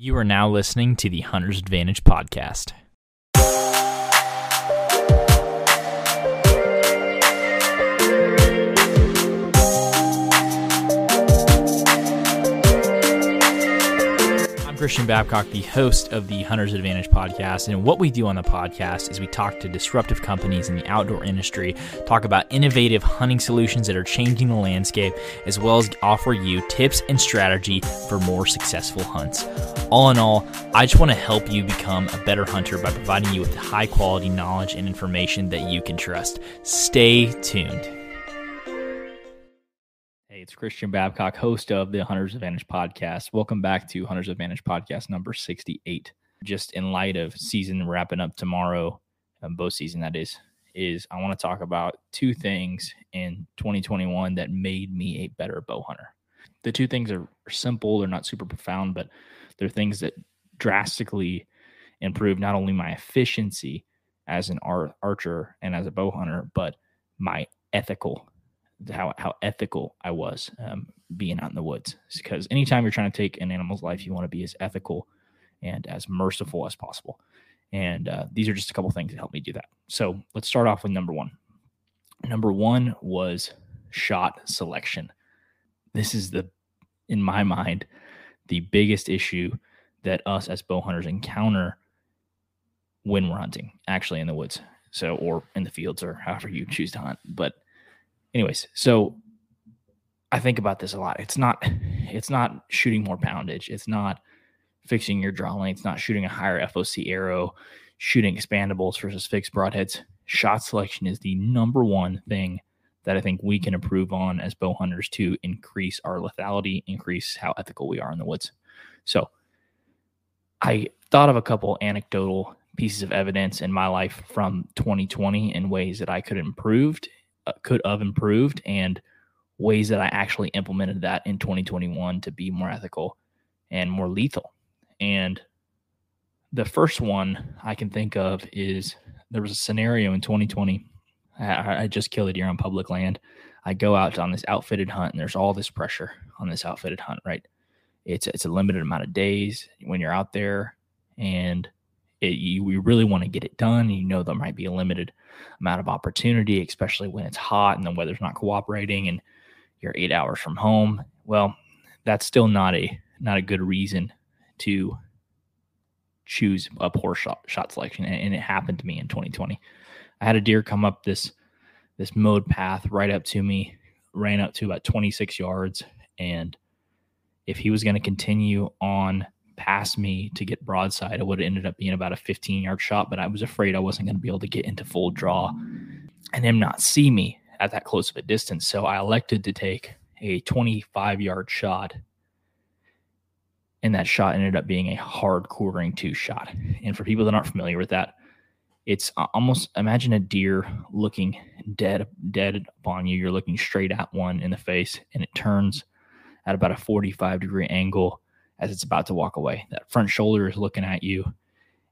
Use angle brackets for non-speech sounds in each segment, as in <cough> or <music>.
You are now listening to the Hunter's Advantage podcast. Christian Babcock, the host of the Hunter's Advantage podcast. And what we do on the podcast is we talk to disruptive companies in the outdoor industry, talk about innovative hunting solutions that are changing the landscape, as well as offer you tips and strategy for more successful hunts. All in all, I just want to help you become a better hunter by providing you with high quality knowledge and information that you can trust. Stay tuned. It's Christian Babcock, host of the Hunter's Advantage podcast. Welcome back to Hunter's Advantage podcast number 68. Just in light of season wrapping up tomorrow, um, bow season that is, is I want to talk about two things in 2021 that made me a better bow hunter. The two things are simple, they're not super profound, but they're things that drastically improve not only my efficiency as an archer and as a bow hunter, but my ethical how how ethical I was um, being out in the woods. Because anytime you're trying to take an animal's life, you want to be as ethical and as merciful as possible. And uh, these are just a couple things that help me do that. So let's start off with number one. Number one was shot selection. This is the, in my mind, the biggest issue that us as bow hunters encounter when we're hunting, actually in the woods. So, or in the fields, or however you choose to hunt. But anyways, so I think about this a lot. It's not it's not shooting more poundage. It's not fixing your draw length. It's not shooting a higher FOC arrow, shooting expandables versus fixed broadheads. Shot selection is the number one thing that I think we can improve on as bow hunters to increase our lethality, increase how ethical we are in the woods. So I thought of a couple anecdotal pieces of evidence in my life from 2020 in ways that I could have improved Uh, could have improved and ways that I actually implemented that in 2021 to be more ethical and more lethal. And the first one I can think of is there was a scenario in 2020. I, I just killed a deer on public land. I go out on this outfitted hunt, and there's all this pressure on this outfitted hunt. Right? It's it's a limited amount of days when you're out there, and it, you, we really want to get it done. You know there might be a limited amount of opportunity, especially when it's hot and the weather's not cooperating and you're eight hours from home. Well, that's still not a not a good reason to choose a poor shot shot selection. And, and it happened to me in 2020. I had a deer come up this this mowed path right up to me, ran up to about 26 yards, and if he was going to continue on past me to get broadside, it would have ended up being about a 15 yard shot, but I was afraid I wasn't going to be able to get into full draw and him not see me at that close of a distance. So I elected to take a 25 yard shot. And that shot ended up being a hard quartering to shot. And for people that aren't familiar with that, it's almost imagine a deer looking dead dead upon you. You're looking straight at one in the face, and it turns at about a 45 degree angle as it's about to walk away. That front shoulder is looking at you,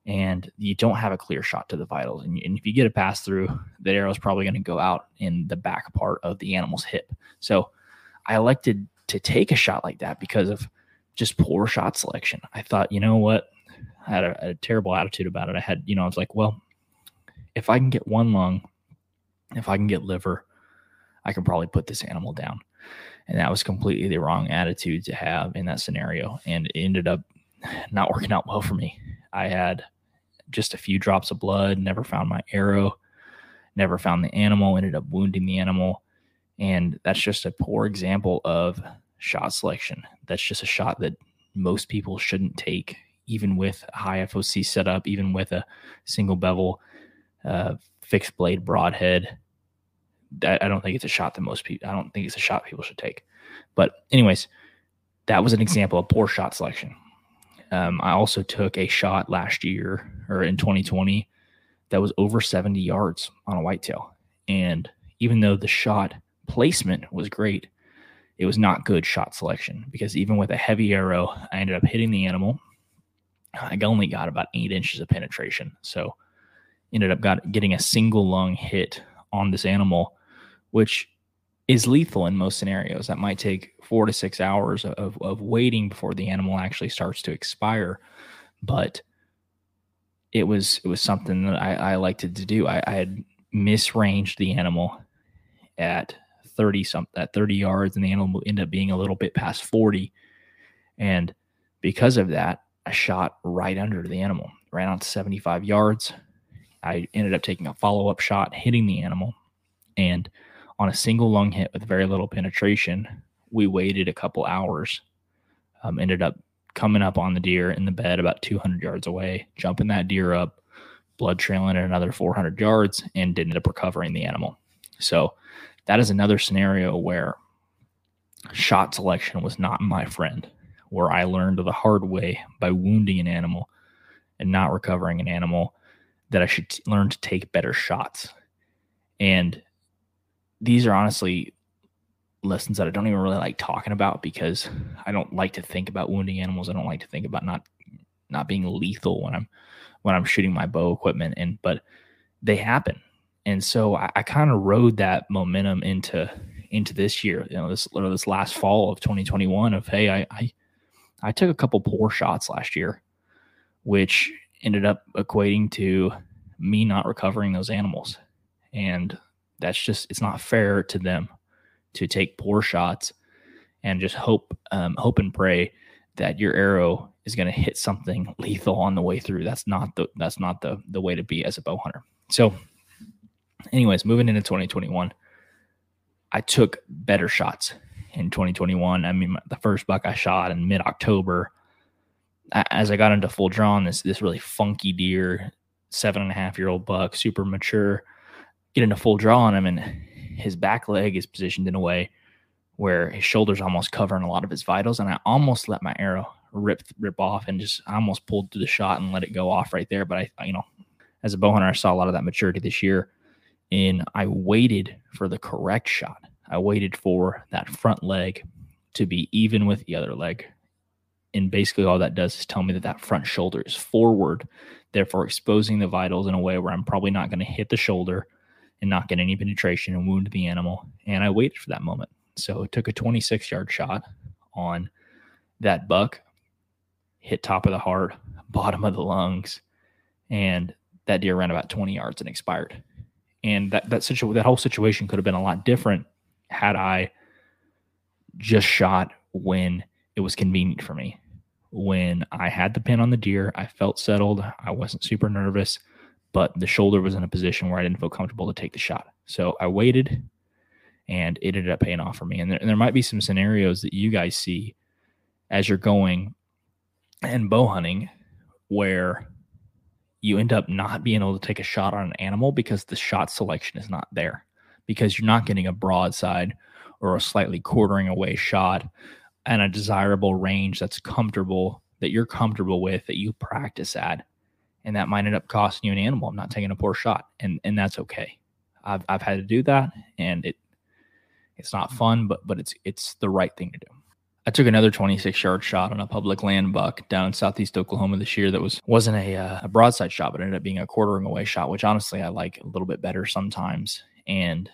and you don't have a clear shot to the vitals. And, and if you get a pass through, the arrow is probably going to go out in the back part of the animal's hip. So I elected to take a shot like that because of just poor shot selection. I thought, you know what? I had a, a terrible attitude about it. I had, you know, I was like, well, if I can get one lung, if I can get liver, I can probably put this animal down. And that was completely the wrong attitude to have in that scenario. And it ended up not working out well for me. I had just a few drops of blood, never found my arrow, never found the animal, ended up wounding the animal. And that's just a poor example of shot selection. That's just a shot that most people shouldn't take, even with a high FOC setup, even with a single bevel, uh, fixed blade broadhead. I don't think it's a shot that most people. I don't think it's a shot people should take. But anyways, that was an example of poor shot selection. Um, I also took a shot last year or in 2020 that was over 70 yards on a whitetail, and even though the shot placement was great, it was not good shot selection because even with a heavy arrow, I ended up hitting the animal. I only got about eight inches of penetration, so ended up got getting a single lung hit on this animal which is lethal in most scenarios. That might take four to six hours of, of waiting before the animal actually starts to expire. But it was it was something that I, I liked to do. I, I had misranged the animal at 30 some at 30 yards and the animal ended up being a little bit past 40 and because of that i shot right under the animal ran out to 75 yards i ended up taking a follow-up shot hitting the animal and on a single lung hit with very little penetration we waited a couple hours um, ended up coming up on the deer in the bed about 200 yards away jumping that deer up blood trailing at another 400 yards and ended up recovering the animal so that is another scenario where shot selection was not my friend, where I learned the hard way by wounding an animal and not recovering an animal that I should t- learn to take better shots. And these are honestly lessons that I don't even really like talking about because I don't like to think about wounding animals. I don't like to think about not not being lethal when I'm when I'm shooting my bow equipment and but they happen and so I, I kind of rode that momentum into into this year. You know, this or this last fall of 2021. Of hey, I, I I took a couple poor shots last year, which ended up equating to me not recovering those animals, and that's just it's not fair to them to take poor shots and just hope um, hope and pray that your arrow is going to hit something lethal on the way through. That's not the that's not the the way to be as a bow hunter. So anyways, moving into 2021, I took better shots in 2021. I mean, the first buck I shot in mid October, as I got into full draw on this this really funky deer, seven and a half year old buck, super mature, get into full draw on him, and his back leg is positioned in a way where his shoulders almost covering a lot of his vitals, and I almost let my arrow rip rip off and just I almost pulled through the shot and let it go off right there. But I, you know, as a bow hunter, I saw a lot of that maturity this year and I waited for the correct shot. I waited for that front leg to be even with the other leg. And basically, all that does is tell me that that front shoulder is forward, therefore exposing the vitals in a way where I'm probably not going to hit the shoulder and not get any penetration and wound the animal. And I waited for that moment. So it took a 26 yard shot on that buck, hit top of the heart, bottom of the lungs, and that deer ran about 20 yards and expired and that that situ- that whole situation could have been a lot different had I just shot when it was convenient for me. When I had the pin on the deer, I felt settled. I wasn't super nervous, but the shoulder was in a position where I didn't feel comfortable to take the shot. So I waited and it ended up paying off for me. And there, and there might be some scenarios that you guys see as you're going and bow hunting where you end up not being able to take a shot on an animal because the shot selection is not there because you're not getting a broadside or a slightly quartering away shot and a desirable range that's comfortable that you're comfortable with that you practice at and that might end up costing you an animal i'm not taking a poor shot and and that's okay i've, I've had to do that and it it's not fun but but it's it's the right thing to do I took another 26 yard shot on a public land buck down in southeast Oklahoma this year that was wasn't a, uh, a broadside shot, but ended up being a quartering away shot, which honestly I like a little bit better sometimes. And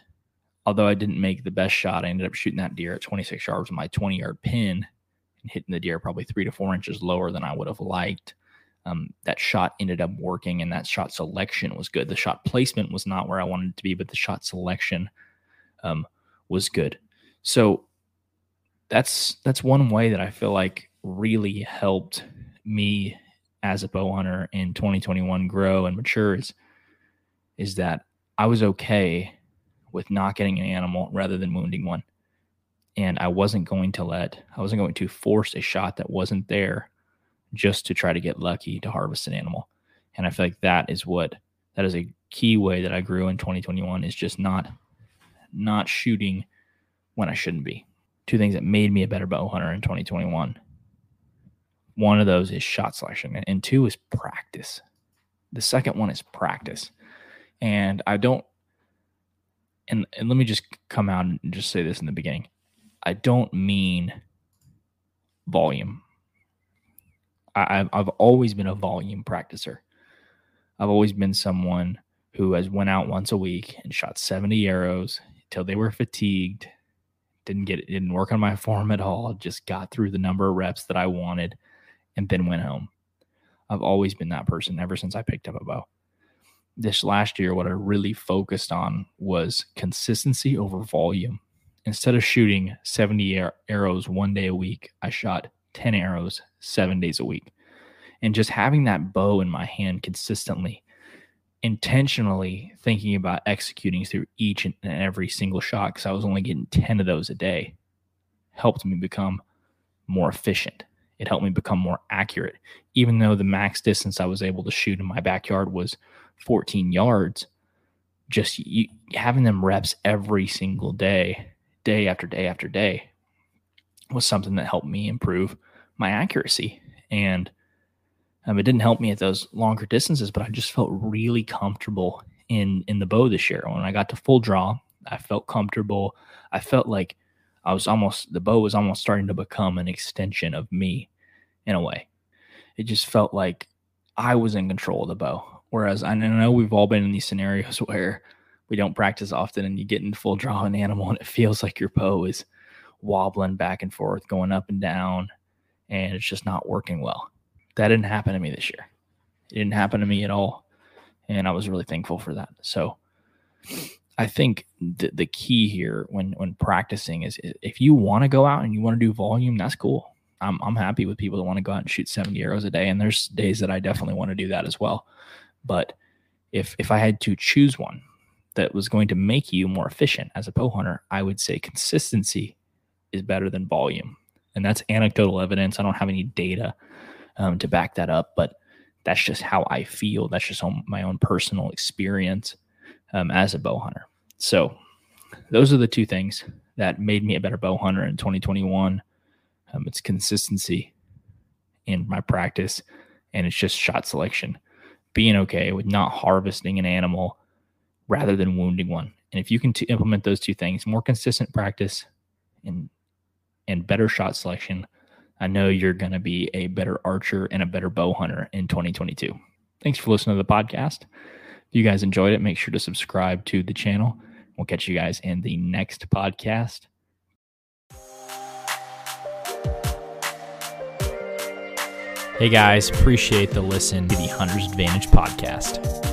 although I didn't make the best shot, I ended up shooting that deer at 26 yards with my 20 yard pin and hitting the deer probably three to four inches lower than I would have liked. Um, that shot ended up working, and that shot selection was good. The shot placement was not where I wanted it to be, but the shot selection um, was good. So that's that's one way that I feel like really helped me as a bow hunter in 2021 grow and mature is is that I was okay with not getting an animal rather than wounding one. And I wasn't going to let I wasn't going to force a shot that wasn't there just to try to get lucky to harvest an animal. And I feel like that is what that is a key way that I grew in 2021 is just not not shooting when I shouldn't be two things that made me a better bow hunter in 2021. One of those is shot selection, and two is practice. The second one is practice. And I don't, and, and let me just come out and just say this in the beginning I don't mean volume. I, I've always been a volume practicer. I've always been someone who has went out once a week and shot 70 arrows until they were fatigued Didn't get didn't work on my <laughs> form at all. Just got through the number of reps that I wanted and then went home. I've always been that person ever since I picked up a bow. This last year, what I really focused on was consistency over volume. Instead of shooting 70 arrows one day a week, I shot 10 arrows seven days a week. And just having that bow in my hand consistently, intentionally thinking about executing through each and every single shot, because I was only getting 10 of those a day, helped me become more efficient. It helped me become more accurate. Even though the max distance I was able to shoot in my backyard was 14 yards, just you, having them reps every single day, day after day after day, was something that helped me improve my accuracy. And um, it didn't help me at those longer distances, but I just felt really comfortable in in the bow this year. When I got to full draw, I felt comfortable. I felt like I was almost the bow was almost starting to become an extension of me in a way. It just felt like I was in control of the bow. Whereas I know we've all been in these scenarios <laughs> where we don't practice often and you get in full draw an animal and it feels like your bow is wobbling back and forth, going up and down, and it's just not working well. That didn't happen to me this year. It didn't happen to me at all. And I was really thankful for that. So I think the, the key here when when practicing is if you want to go out and you want to do volume, that's cool. I'm I'm happy with people that want to go out and shoot 70 arrows a day. And there's days that I definitely want to do that as well. But if if I had to choose one that was going to make you more efficient as a bow hunter, I would say consistency is better than volume. And that's anecdotal evidence. I don't have any data um, to back that up, but that's just how I feel. That's just my own personal experience um, as a bow hunter. So, those are the two things that made me a better bow hunter in 2021. Um, it's consistency in my practice, and it's just shot selection. Being okay with not harvesting an animal rather than wounding one. And if you can t- implement those two things, more consistent practice and and better shot selection, I know you're going to be a better archer and a better bow hunter in 2022. Thanks for listening to the podcast. If you guys enjoyed it, make sure to subscribe to the channel. We'll catch you guys in the next podcast. Hey guys, appreciate the listen to the Hunter's Advantage podcast.